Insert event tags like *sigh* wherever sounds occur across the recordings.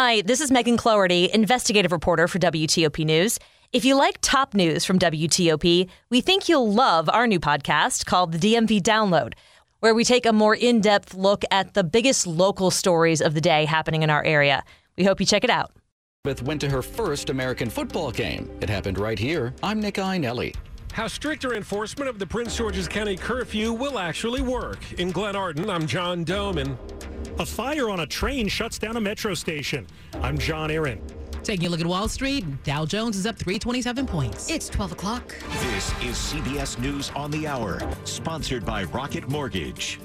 Hi, this is Megan Cloherty, investigative reporter for WTOP News. If you like top news from WTOP, we think you'll love our new podcast called the DMV Download, where we take a more in depth look at the biggest local stories of the day happening in our area. We hope you check it out. Elizabeth went to her first American football game. It happened right here. I'm Nick Iannelli. How stricter enforcement of the Prince George's County curfew will actually work. In Glenarden, I'm John Domen. A fire on a train shuts down a metro station. I'm John Aaron. Taking a look at Wall Street, Dow Jones is up 327 points. It's 12 o'clock. This is CBS News on the Hour, sponsored by Rocket Mortgage.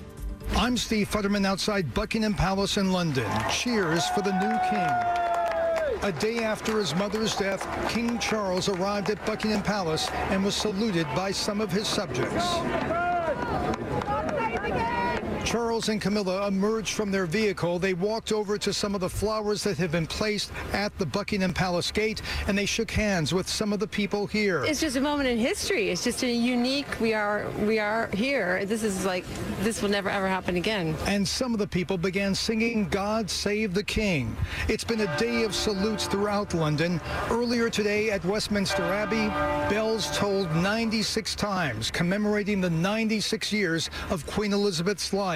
I'm Steve Futterman outside Buckingham Palace in London. Cheers for the new king. A day after his mother's death, King Charles arrived at Buckingham Palace and was saluted by some of his subjects. Charles and Camilla emerged from their vehicle. They walked over to some of the flowers that had been placed at the Buckingham Palace gate, and they shook hands with some of the people here. It's just a moment in history. It's just a unique. We are we are here. This is like this will never ever happen again. And some of the people began singing "God Save the King." It's been a day of salutes throughout London. Earlier today at Westminster Abbey, bells tolled 96 times, commemorating the 96 years of Queen Elizabeth's life.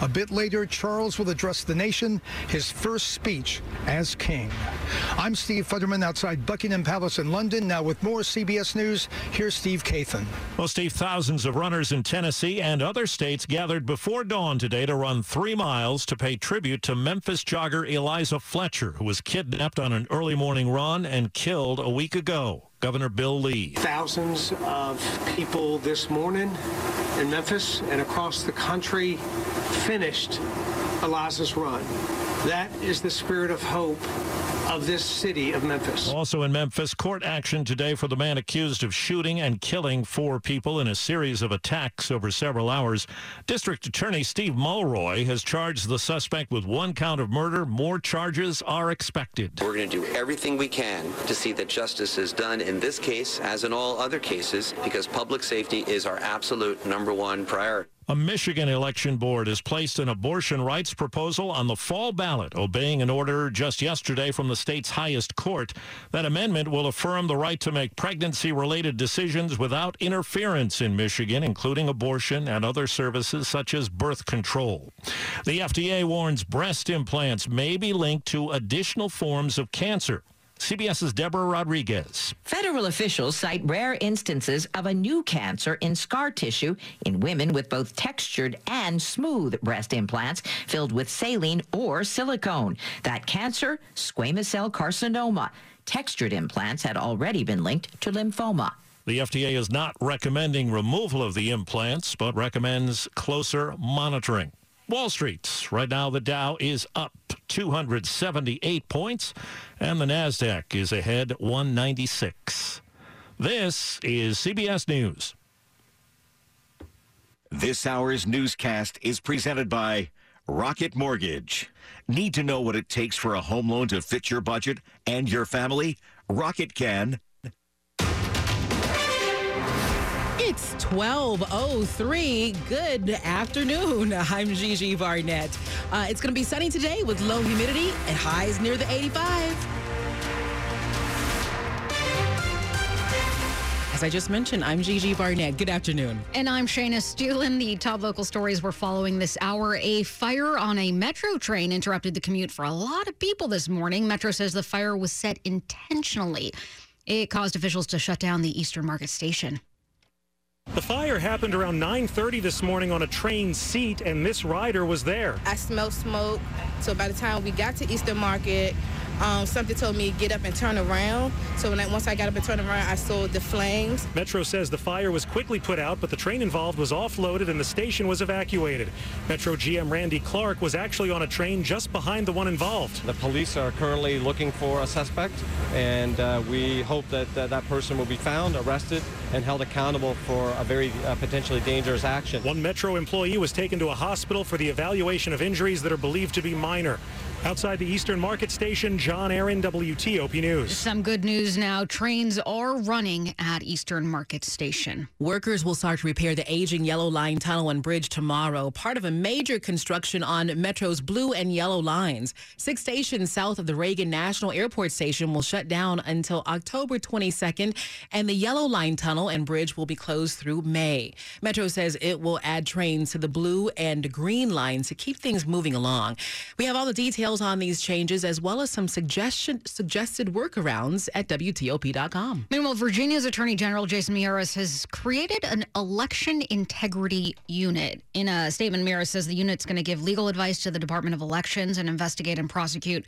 A bit later, Charles will address the nation, his first speech as king. I'm Steve Futterman outside Buckingham Palace in London. Now with more CBS News, here's Steve Kathan. Well, Steve, thousands of runners in Tennessee and other states gathered before dawn today to run three miles to pay tribute to Memphis jogger Eliza Fletcher, who was kidnapped on an early morning run and killed a week ago. Governor Bill Lee. Thousands of people this morning in Memphis and across the country finished Eliza's run. That is the spirit of hope of this city of Memphis. Also in Memphis, court action today for the man accused of shooting and killing four people in a series of attacks over several hours. District Attorney Steve Mulroy has charged the suspect with one count of murder. More charges are expected. We're going to do everything we can to see that justice is done in this case, as in all other cases, because public safety is our absolute number one priority. A Michigan election board has placed an abortion rights proposal on the fall ballot, obeying an order just yesterday from the state's highest court. That amendment will affirm the right to make pregnancy related decisions without interference in Michigan, including abortion and other services such as birth control. The FDA warns breast implants may be linked to additional forms of cancer. CBS's Deborah Rodriguez. Federal officials cite rare instances of a new cancer in scar tissue in women with both textured and smooth breast implants filled with saline or silicone. That cancer, squamous cell carcinoma. Textured implants had already been linked to lymphoma. The FDA is not recommending removal of the implants, but recommends closer monitoring. Wall Street. Right now, the Dow is up 278 points, and the NASDAQ is ahead 196. This is CBS News. This hour's newscast is presented by Rocket Mortgage. Need to know what it takes for a home loan to fit your budget and your family? Rocket can. 12.03. Good afternoon. *laughs* I'm Gigi Barnett. Uh, it's going to be sunny today with low humidity and highs near the 85. As I just mentioned, I'm Gigi Barnett. Good afternoon. And I'm Shayna Estulin. The top local stories we're following this hour. A fire on a metro train interrupted the commute for a lot of people this morning. Metro says the fire was set intentionally. It caused officials to shut down the Eastern Market Station. The fire happened around 9:30 this morning on a train seat, and this rider was there. I smelled smoke, so by the time we got to Eastern Market, um, something told me get up and turn around. So when I, once I got up and turned around, I saw the flames. Metro says the fire was quickly put out, but the train involved was offloaded and the station was evacuated. Metro GM Randy Clarke was actually on a train just behind the one involved. The police are currently looking for a suspect, and uh, we hope that uh, that person will be found, arrested, and held accountable for a very uh, potentially dangerous action. One Metro employee was taken to a hospital for the evaluation of injuries that are believed to be minor. Outside the Eastern Market Station, John Aaron, WTOP News. Some good news now. Trains are running at Eastern Market Station. Workers will start to repair the aging Yellow Line tunnel and bridge tomorrow, part of a major construction on Metro's blue and yellow lines. Six stations south of the Reagan National Airport Station will shut down until October 22nd, and the Yellow Line tunnel and bridge will be closed through May. Metro says it will add trains to the blue and green lines to keep things moving along. We have all the details on these changes as well as some suggestion, suggested workarounds at WTOP.com. Meanwhile, Virginia's Attorney General Jason Miyares has created an election integrity unit. In a statement, Miyares says the unit's going to give legal advice to the Department of Elections and investigate and prosecute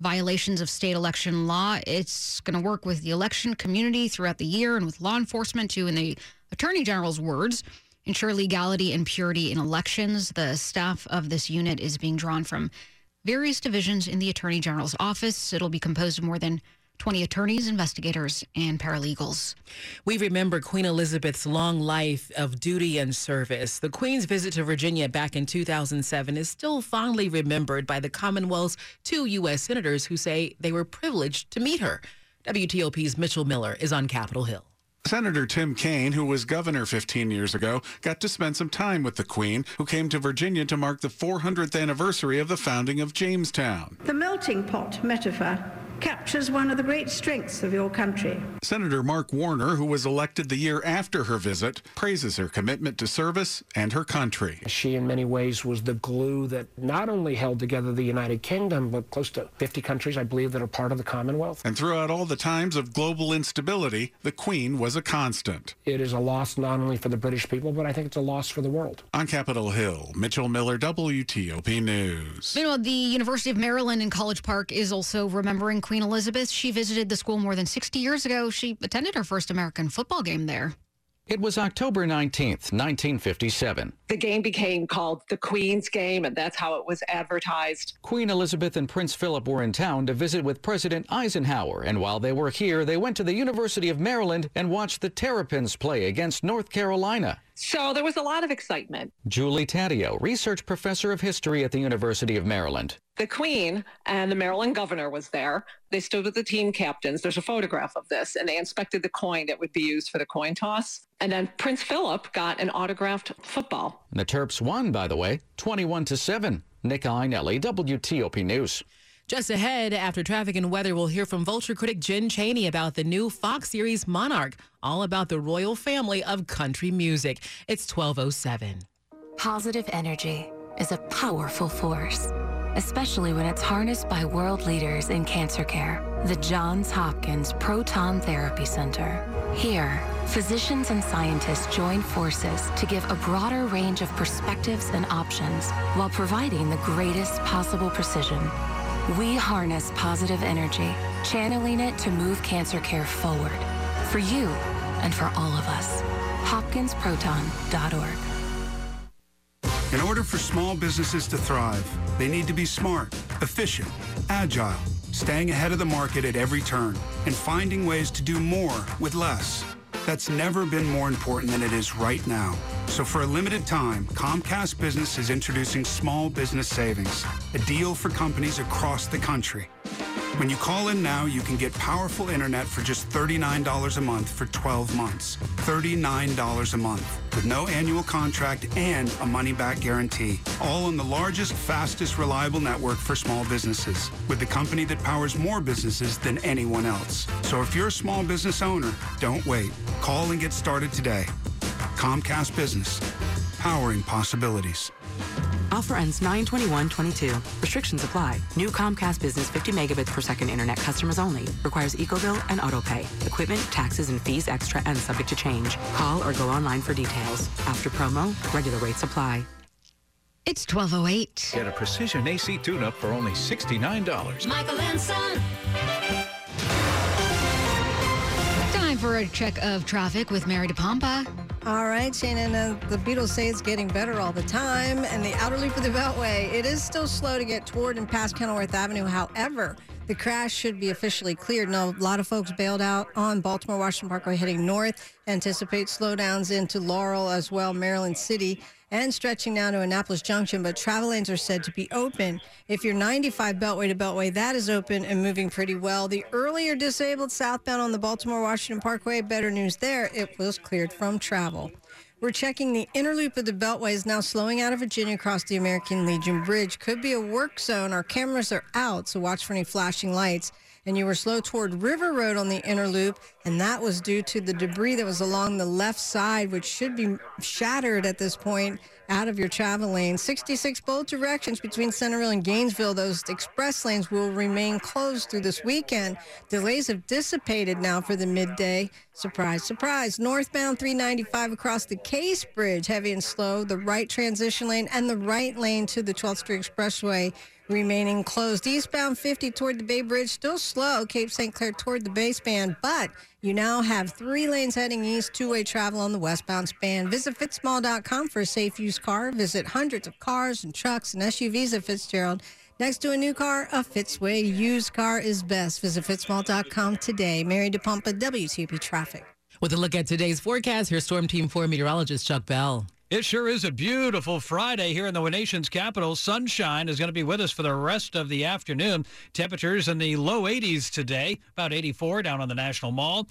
violations of state election law. It's going to work with the election community throughout the year and with law enforcement to, in the Attorney General's words, ensure legality and purity in elections. The staff of this unit is being drawn from various divisions in the Attorney General's office. It'll be composed of more than 20 attorneys, investigators, and paralegals. We remember Queen Elizabeth's long life of duty and service. The Queen's visit to Virginia back in 2007 is still fondly remembered by the Commonwealth's two U.S. senators who say they were privileged to meet her. WTOP's Mitchell Miller is on Capitol Hill. Senator Tim Kaine, who was governor 15 years ago, got to spend some time with the Queen, who came to Virginia to mark the 400th anniversary of the founding of Jamestown. The melting pot metaphor captures one of the great strengths of your country. Senator Mark Warner, who was elected the year after her visit, praises her commitment to service and her country. She, in many ways, was the glue that not only held together the United Kingdom, but close to 50 countries, I believe, that are part of the Commonwealth. And throughout all the times of global instability, the Queen was a constant. It is a loss not only for the British people, but I think it's a loss for the world. On Capitol Hill, Mitchell Miller, WTOP News. Meanwhile, the University of Maryland in College Park is also remembering Queen Elizabeth. She visited the school more than 60 years ago. She attended her first American football game there. It was October 19th, 1957. The game became called the Queen's Game, and that's how it was advertised. Queen Elizabeth and Prince Philip were in town to visit with President Eisenhower, and while they were here, they went to the University of Maryland and watched the Terrapins play against North Carolina. So there was a lot of excitement. Julie Taddeo, research professor of history at the University of Maryland. The Queen and the Maryland governor was there. They stood with the team captains. There's a photograph of this, and they inspected the coin that would be used for the coin toss. And then Prince Philip got an autographed football. The Terps won, by the way, 21 to 7. Nick Iannelli, WTOP News. Just ahead, after traffic and weather, we'll hear from Vulture critic Jen Chaney about the new Fox series Monarch, all about the royal family of country music. It's 1207. Positive energy is a powerful force, especially when it's harnessed by world leaders in cancer care. The Johns Hopkins Proton Therapy Center. Here, physicians and scientists join forces to give a broader range of perspectives and options while providing the greatest possible precision. We harness positive energy, channeling it to move cancer care forward for you and for all of us. HopkinsProton.org. In order for small businesses to thrive, they need to be smart, efficient, agile, staying ahead of the market at every turn, and finding ways to do more with less. That's never been more important than it is right now. So for a limited time, Comcast Business is introducing Small Business Savings, a deal for companies across the country. When you call in now, you can get powerful internet for just $39 a month for 12 months. $39 a month with no annual contract and a money back guarantee. All on the largest, fastest, reliable network for small businesses with the company that powers more businesses than anyone else. So if you're a small business owner, don't wait. Call and get started today. Comcast Business, powering possibilities. Offer ends 9-21-22. Restrictions apply. New Comcast Business 50 megabits per second internet customers only. Requires EcoBill and AutoPay. Equipment, taxes, and fees extra and subject to change. Call or go online for details. After promo, regular rates apply. It's 1208. Get a precision AC tune-up for only $69. Michael and Son. Time for a check of traffic with Mary DePompa. All right, Shannon. Uh, the Beatles say it's getting better all the time, and the outer loop of the Beltway, it is still slow to get toward and past Kenilworth Avenue. However, the crash should be officially cleared. Now, a lot of folks bailed out on Baltimore Washington Parkway heading north. Anticipate slowdowns into Laurel as well, Maryland City and stretching now to Annapolis Junction, but travel lanes are said to be open. If you're 95 Beltway to Beltway, that is open and moving pretty well. The earlier disabled southbound on the Baltimore Washington Parkway, better news there, it was cleared from travel. We're checking the inner loop of the Beltway is now slowing out of Virginia across the American Legion Bridge. Could be a work zone. Our cameras are out, so watch for any flashing lights and you were slow toward River Road on the inner loop, and that was due to the debris that was along the left side, which should be shattered at this point out of your travel lane. 66 both directions between Centreville and Gainesville. Those express lanes will remain closed through this weekend. Delays have dissipated now for the midday. Surprise, surprise. Northbound 395 across the Case Bridge, heavy and slow. The right transition lane and the right lane to the 12th Street Expressway remaining closed. Eastbound 50 toward the Bay Bridge, still slow. Cape St. Clair toward the baseband, but you now have three lanes heading east, two way travel on the westbound span. Visit fitzmall.com for a safe used car. Visit hundreds of cars and trucks and SUVs at Fitzgerald. Next to a new car, a Fitzway used car is best. Visit fitzmall.com today. Mary DePompa, WTOP Traffic. With a look at today's forecast, here's Storm Team 4 meteorologist Chuck Bell. It sure is a beautiful Friday here in the nation's capital. Sunshine is going to be with us for the rest of the afternoon. Temperatures in the low 80s today, about 84 down on the National Mall.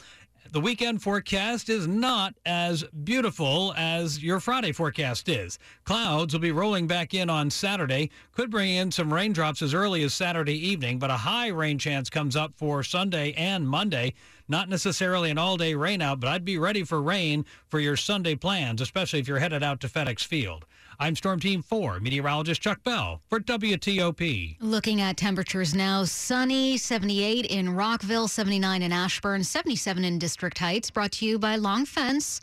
The weekend forecast is not as beautiful as your Friday forecast is. Clouds will be rolling back in on Saturday. Could bring in some raindrops as early as Saturday evening, but a high rain chance comes up for Sunday and Monday. Not necessarily an all day rainout, but I'd be ready for rain for your Sunday plans, especially if you're headed out to FedEx Field. I'm Storm Team 4, meteorologist Chuck Bell for WTOP. Looking at temperatures now sunny, 78 in Rockville, 79 in Ashburn, 77 in District Heights. Brought to you by Long Fence.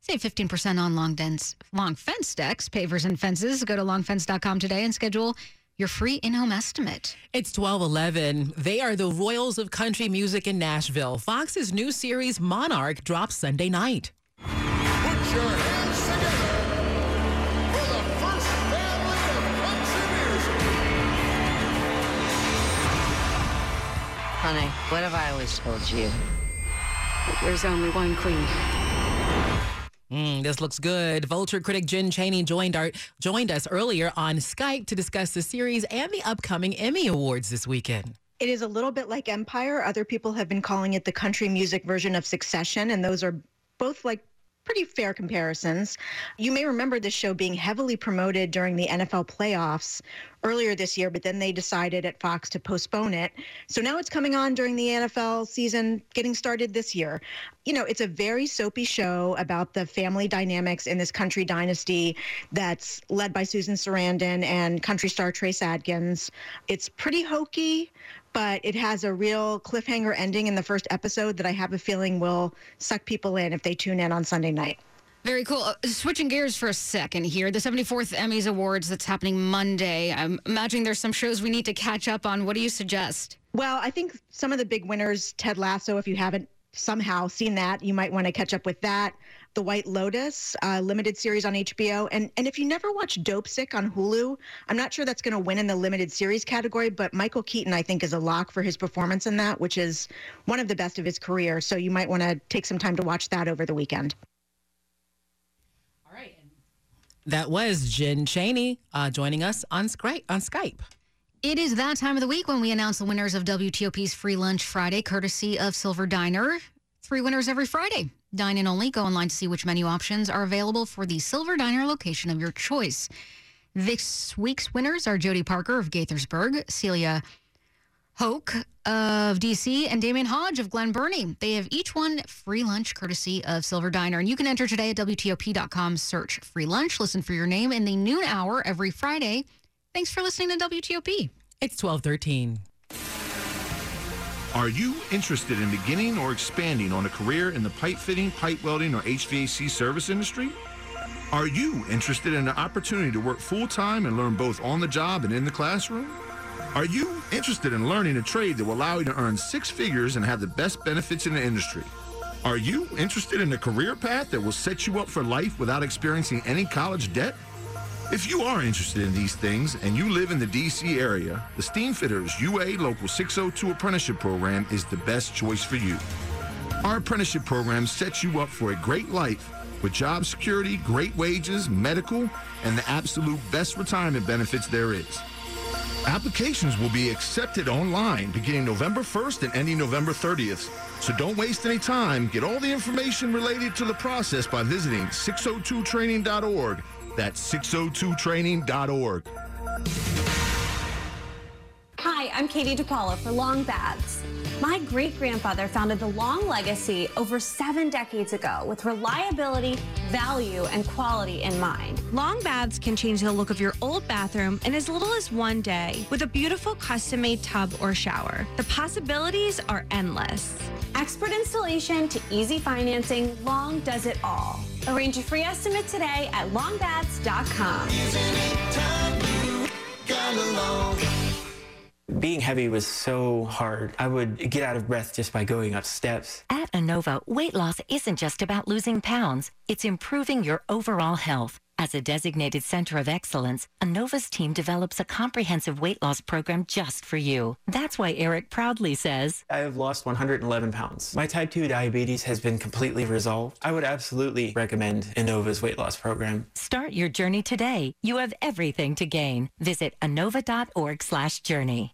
Save 15% on long, dense, long fence decks, pavers, and fences. Go to longfence.com today and schedule your free in-home estimate. It's 1211. They are the Royals of country music in Nashville. Fox's new series Monarch drops Sunday night. Put your hands together Honey, what have I always told you? There's only one queen. Mm, this looks good. Vulture critic Jen Chaney joined our joined us earlier on Skype to discuss the series and the upcoming Emmy Awards this weekend. It is a little bit like Empire. Other people have been calling it the country music version of Succession, and those are both like pretty fair comparisons. You may remember this show being heavily promoted during the NFL playoffs earlier this year, but then they decided at Fox to postpone it. So now it's coming on during the NFL season getting started this year. You know, it's a very soapy show about the family dynamics in this country dynasty that's led by Susan Sarandon and country star Trace Adkins. It's pretty hokey, but it has a real cliffhanger ending in the first episode that I have a feeling will suck people in if they tune in on Sunday night. Very cool. Uh, switching gears for a second here. The 74th Emmys Awards that's happening Monday. I'm imagining there's some shows we need to catch up on. What do you suggest? Well, I think some of the big winners, Ted Lasso, if you haven't somehow seen that, you might want to catch up with that. The White Lotus uh, limited series on HBO, and and if you never watched Dopesick on Hulu, I'm not sure that's going to win in the limited series category, but Michael Keaton I think is a lock for his performance in that, which is one of the best of his career. So you might want to take some time to watch that over the weekend. That was Jen Chaney uh, joining us on Skype. On Skype. It is that time of the week when we announce the winners of WTOP's Free Lunch Friday, courtesy of Silver Diner. Three winners every Friday. Dine in only. Go online to see which menu options are available for the Silver Diner location of your choice. This week's winners are Jody Parker of Gaithersburg, Celia Hoke of DC, and Damien Hodge of Glen Burnie. They have each won free lunch courtesy of Silver Diner. And you can enter today at WTOP.com, search free lunch, listen for your name in the noon hour every Friday. Thanks for listening to WTOP. It's 1213. Are you interested in beginning or expanding on a career in the pipe fitting, pipe welding, or HVAC service industry? Are you interested in an opportunity to work full time and learn both on the job and in the classroom? Are you interested in learning a trade that will allow you to earn six figures and have the best benefits in the industry? Are you interested in a career path that will set you up for life without experiencing any college debt? If you are interested in these things and you live in the DC area, the Steamfitters UA Local 602 Apprenticeship Program is the best choice for you. Our apprenticeship program sets you up for a great life with job security, great wages, medical, and the absolute best retirement benefits there is. Applications will be accepted online beginning November 1st and ending November 30th. So don't waste any time. Get all the information related to the process by visiting 602training.org. That's 602training.org. Hi, I'm Katie DePaula for Long Baths. My great grandfather founded the Long Legacy over seven decades ago with reliability, value, and quality in mind. Long baths can change the look of your old bathroom in as little as one day with a beautiful custom made tub or shower. The possibilities are endless. Expert installation to easy financing, Long does it all. Arrange a free estimate today at longbaths.com. Being heavy was so hard. I would get out of breath just by going up steps. At Inova, weight loss isn't just about losing pounds, it's improving your overall health. As a designated center of excellence, Inova's team develops a comprehensive weight loss program just for you. That's why Eric proudly says, I have lost 111 pounds. My type 2 diabetes has been completely resolved. I would absolutely recommend Inova's weight loss program. Start your journey today. You have everything to gain. Visit inova.org slash journey.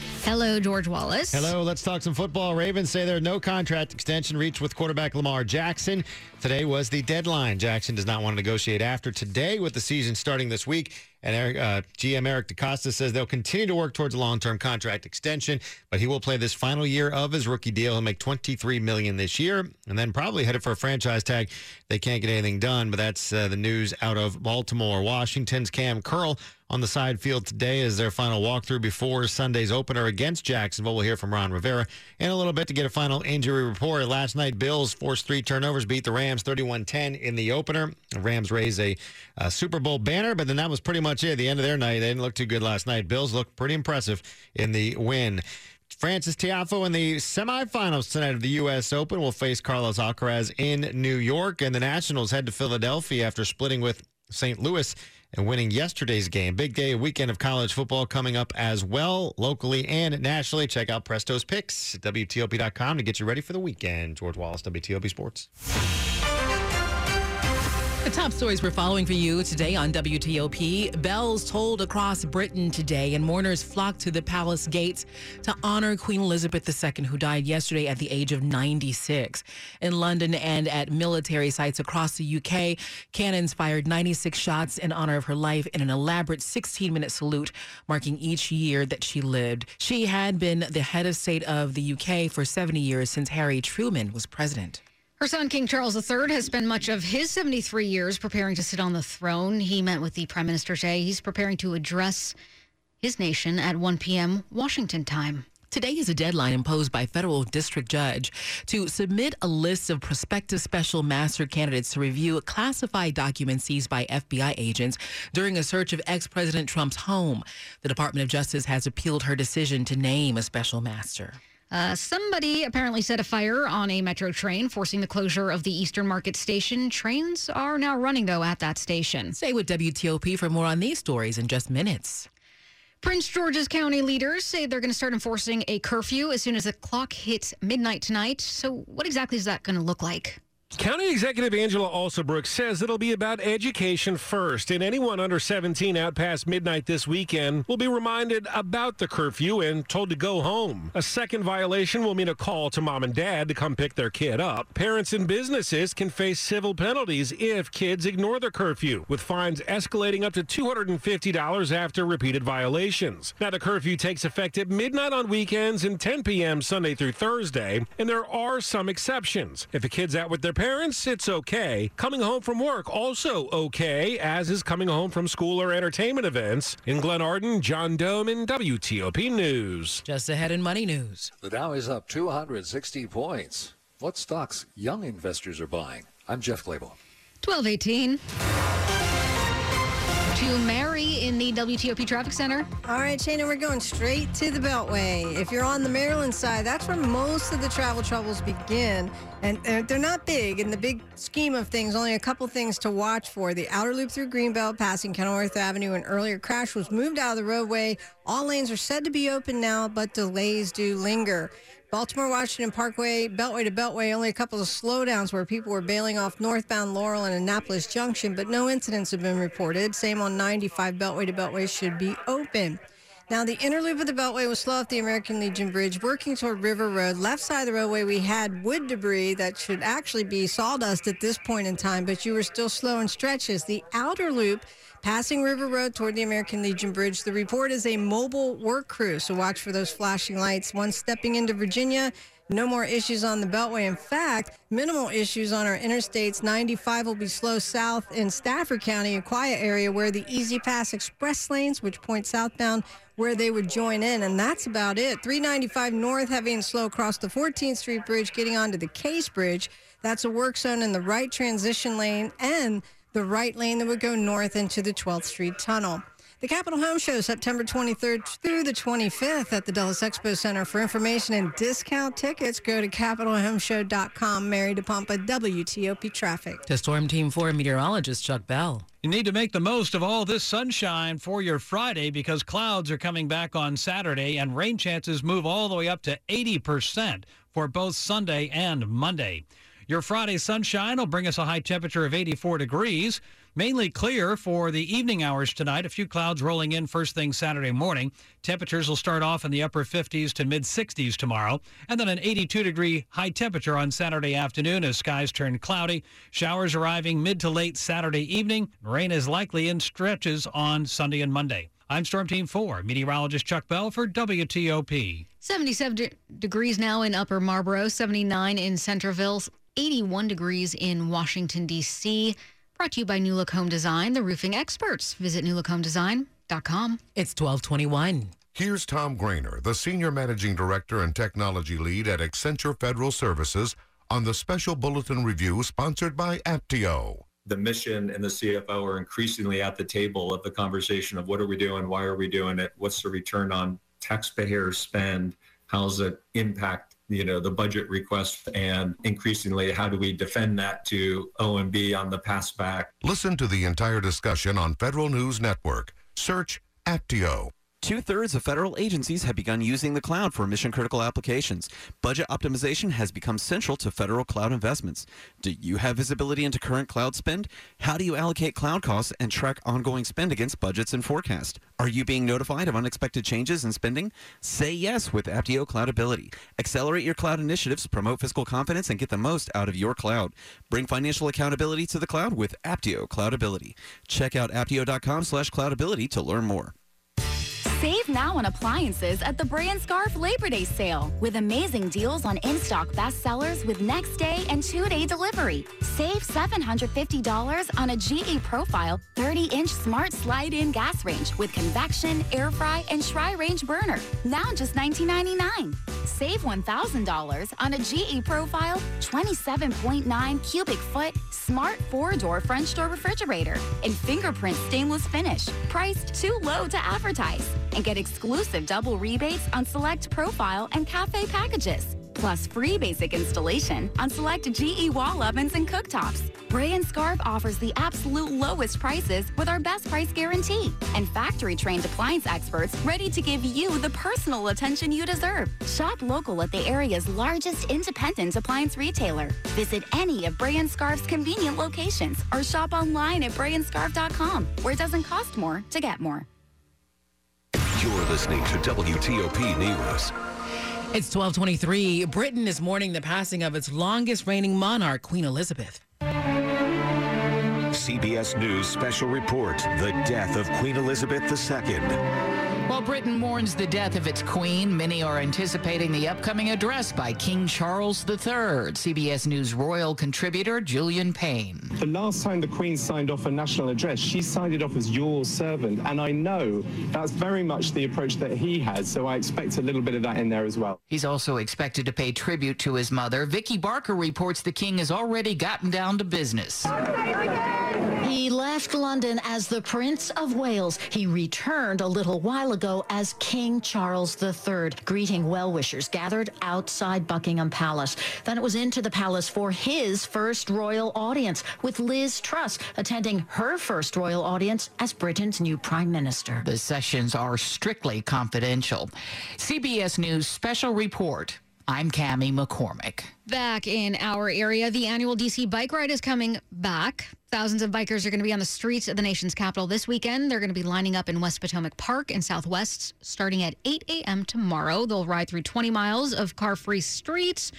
Hello, George Wallace. Hello, let's talk some football. Ravens say there's no contract extension reached with quarterback Lamar Jackson. Today was the deadline. Jackson does not want to negotiate after today with the season starting this week. And Eric, uh, GM Eric DeCosta says they'll continue to work towards a long-term contract extension, but he will play this final year of his rookie deal. He'll make 23 million this year, and then probably headed for a franchise tag. They can't get anything done, but that's uh, the news out of Baltimore. Washington's Kam Curl on the side field today as their final walkthrough before Sunday's opener against Jacksonville. We'll hear from Ron Rivera in a little bit to get a final injury report. Last night, Bills forced three turnovers, beat the Rams 31-10 in the opener. The Rams raised a, a Super Bowl banner, but then that was pretty much it. The end of their night, they didn't look too good last night. Bills looked pretty impressive in the win. Frances Tiafoe in the semifinals tonight of the U.S. Open will face Carlos Alcaraz in New York, and the Nationals head to Philadelphia after splitting with St. Louis and winning yesterday's game. Big day, weekend of college football coming up as well, locally and nationally. Check out Presto's Picks at WTOP.com to get you ready for the weekend. George Wallace, WTOP Sports. The top stories we're following for you today on WTOP. Bells tolled across Britain today, and mourners flocked to the palace gates to honor Queen Elizabeth II, who died yesterday at the age of 96. In London and at military sites across the UK, cannons fired 96 shots in honor of her life in an elaborate 16 minute salute, marking each year that she lived. She had been the head of state of the UK for 70 years since Harry Truman was president. Her son, King Charles III, has spent much of his 73 years preparing to sit on the throne. He met with the prime minister today. He's preparing to address his nation at 1 p.m. Washington time. Today is a deadline imposed by federal district judge to submit a list of prospective special master candidates to review classified documents seized by FBI agents during a search of ex-President Trump's home. The Department of Justice has appealed her decision to name a special master. Uh, somebody apparently set a fire on a metro train, forcing the closure of the Eastern Market Station. Trains are now running, though, at that station. Stay with WTOP for more on these stories in just minutes. Prince George's County leaders say they're going to start enforcing a curfew as soon as the clock hits midnight tonight. So, what exactly is that going to look like? County Executive Angela Alsobrooks says it'll be about education first, and anyone under 17 out past midnight this weekend will be reminded about the curfew and told to go home. A second violation will mean a call to mom and dad to come pick their kid up. Parents and businesses can face civil penalties if kids ignore the curfew, with fines escalating up to $250 after repeated violations. Now, the curfew takes effect at midnight on weekends and 10 p.m. Sunday through Thursday, and there are some exceptions. If a kid's out with their parents, it's okay. Coming home from work, also okay, as is coming home from school or entertainment events. In Glenarden, John in WTOP News. Just ahead in Money News. The Dow is up 260 points. What stocks young investors are buying? I'm Jeff Clabaugh. 1218. To Mary in the WTOP Traffic Center. All right, Shana, we're going straight to the Beltway. If you're on the Maryland side, that's where most of the travel troubles begin. And they're, they're not big. In the big scheme of things, only a couple things to watch for. The outer loop through Greenbelt, passing Kenilworth Avenue, an earlier crash was moved out of the roadway. All lanes are said to be open now, but delays do linger. Baltimore Washington Parkway, Beltway to Beltway, only a couple of slowdowns where people were bailing off northbound Laurel and Annapolis Junction, but no incidents have been reported. Same on 95 Beltway to Beltway should be open. Now, the inner loop of the Beltway was slow off the American Legion Bridge, working toward River Road. Left side of the roadway, we had wood debris that should actually be sawdust at this point in time, but you were still slow in stretches. The outer loop, passing River Road toward the American Legion Bridge, the report is a mobile work crew, so watch for those flashing lights. One stepping into Virginia, no more issues on the Beltway. In fact, minimal issues on our interstates. 95 will be slow south in Stafford County, a quiet area where the E-ZPass Express lanes, which point southbound, where they would join in. And that's about it. 395 north, heavy and slow across the 14th Street Bridge, getting onto the Case Bridge. That's a work zone in the right transition lane and the right lane that would go north into the 12th Street Tunnel. The Capitol Home Show, September 23rd through the 25th at the Dulles Expo Center. For information and discount tickets, go to CapitolHomeShow.com. Mary DePompa, WTOP Traffic. To Storm Team 4 meteorologist Chuck Bell. You need to make the most of all this sunshine for your Friday because clouds are coming back on Saturday and rain chances move all the way up to 80% for both Sunday and Monday. Your Friday sunshine will bring us a high temperature of 84 degrees. Mainly clear for the evening hours tonight. A few clouds rolling in first thing Saturday morning. Temperatures will start off in the upper 50s to mid 60s tomorrow. And then an 82 degree high temperature on Saturday afternoon as skies turn cloudy. Showers arriving mid to late Saturday evening. Rain is likely in stretches on Sunday and Monday. I'm Storm Team 4, meteorologist Chuck Bell for WTOP. 77 de- degrees now in Upper Marlboro, 79 in Centreville, 81 degrees in Washington, D.C. Brought to you by New Look Home Design, the roofing experts. Visit newlookhomedesign.com. It's 1221. Here's Tom Grainer, the Senior Managing Director and Technology Lead at Accenture Federal Services, on the special bulletin review sponsored by Apptio. The mission and the CFO are increasingly at the table of the conversation of what are we doing, why are we doing it, what's the return on taxpayer spend, how's it impact you know the budget request and increasingly how do we defend that to OMB on the pass back. Listen to the entire discussion on Federal News Network. Search Apptio. Two thirds of federal agencies have begun using the cloud for mission critical applications. Budget optimization has become central to federal cloud investments. Do you have visibility into current cloud spend? How do you allocate cloud costs and track ongoing spend against budgets and forecast? Are you being notified of unexpected changes in spending? Say yes with Apptio Cloudability. Accelerate your cloud initiatives, promote fiscal confidence, and get the most out of your cloud. Bring financial accountability to the cloud with Apptio Cloudability. Check out apptio.com slash cloudability to learn more. Save now on appliances at the Brand Scarf Labor Day sale with amazing deals on in-stock bestsellers with next day and two-day delivery. Save $750 on a GE Profile 30-inch smart slide-in gas range with convection, air fry, and tri-range burner. Now just $19.99. Save $1,000 on a GE Profile 27.9 cubic foot smart four-door French door refrigerator in fingerprint stainless finish, priced too low to advertise and get exclusive double rebates on select profile and cafe packages. Plus free basic installation on select GE wall ovens and cooktops. Bray and Scarff offers the absolute lowest prices with our best price guarantee and factory trained appliance experts ready to give you the personal attention you deserve. Shop local at the area's largest independent appliance retailer. Visit any of Bray and Scarff's convenient locations or shop online at brayandscarff.com where it doesn't cost more to get more. You're listening to WTOP News. It's 1223. Britain is mourning the passing of its longest reigning monarch, Queen Elizabeth. CBS News special report The death of Queen Elizabeth II. While Britain mourns the death of its queen, many are anticipating the upcoming address by King Charles III. CBS News royal contributor Julian Payne. The last time the Queen signed off a national address, she signed it off as your servant. And I know that's very much the approach that he has. So I expect a little bit of that in there as well. He's also expected to pay tribute to his mother. Vicky Barker reports the king has already gotten down to business. Left London as the Prince of Wales. He returned a little while ago as King Charles III, greeting well wishers gathered outside Buckingham Palace. Then it was into the palace for his first royal audience, with Liz Truss attending her first royal audience as Britain's new prime minister. The sessions are strictly confidential. CBS News special report. I'm Cami McCormick. Back in our area, the annual DC bike ride is coming back. Thousands of bikers are going to be on the streets of the nation's capital this weekend. They're going to be lining up in West Potomac Park in Southwest starting at 8 a.m. tomorrow. They'll ride through 20 miles of car free streets.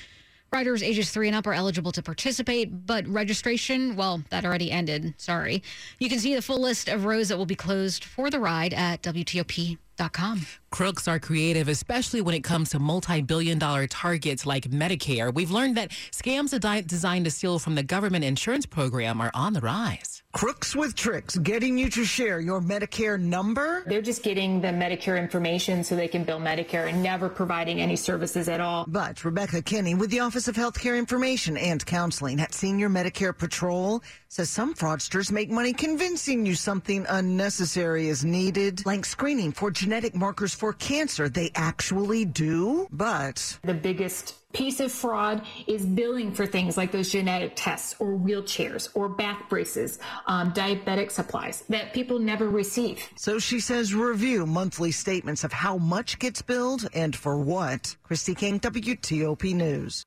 Riders ages three and up are eligible to participate, but registration, well, that already ended. Sorry. You can see the full list of roads that will be closed for the ride at WTOP.com. Crooks are creative, especially when it comes to multi billion dollar targets like Medicare. We've learned that scams designed to steal from the government insurance program are on the rise. Crooks with tricks, getting you to share your Medicare number. They're just getting the Medicare information so they can bill Medicare and never providing any services at all. But Rebecca Kinney with the Office of Healthcare Information and Counseling at Senior Medicare Patrol says some fraudsters make money convincing you something unnecessary is needed, like screening for genetic markers for cancer. They actually do, but the biggest piece of fraud is billing for things like those genetic tests or wheelchairs or back braces, um, diabetic supplies that people never receive. So she says review monthly statements of how much gets billed and for what. Christy King, WTOP News.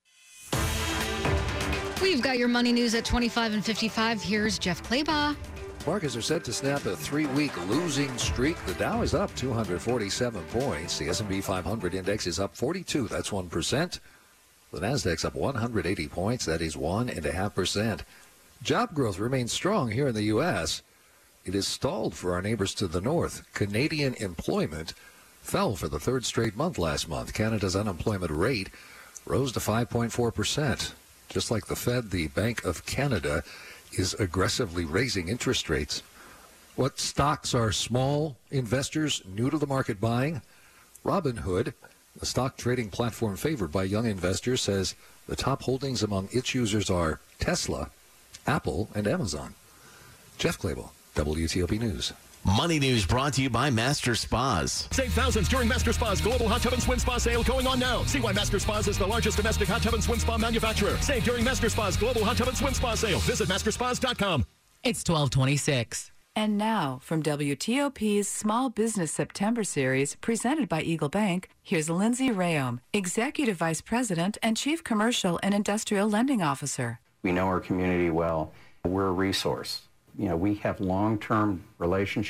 We've got your money news at 25 and 55. Here's Jeff Clabaugh. Markets are set to snap a three-week losing streak. The Dow is up 247 points. The S&P 500 index is up 42. That's one percent. The Nasdaq's up 180 points. That is one and a half percent. Job growth remains strong here in the U.S. It is stalled for our neighbors to the north. Canadian employment fell for the third straight month last month. Canada's unemployment rate rose to 5.4 percent. Just like the Fed, the Bank of Canada is aggressively raising interest rates. What stocks are small investors new to the market buying? Robinhood, the stock trading platform favored by young investors, says the top holdings among its users are Tesla, Apple, and Amazon. Jeff Clabaugh, WTOP News. Money News brought to you by Master Spas. Save thousands during Master Spa's global hot tub and swim spa sale going on now. See why Master Spas is the largest domestic hot tub and swim spa manufacturer. Save during Master Spa's global hot tub and swim spa sale. Visit masterspas.com. It's 1226. And now, from WTOP's Small Business September series, presented by Eagle Bank, here's Lindsay Rayom, Executive Vice President and Chief Commercial and Industrial Lending Officer. We know our community well. We're a resource. You know, we have long-term relationships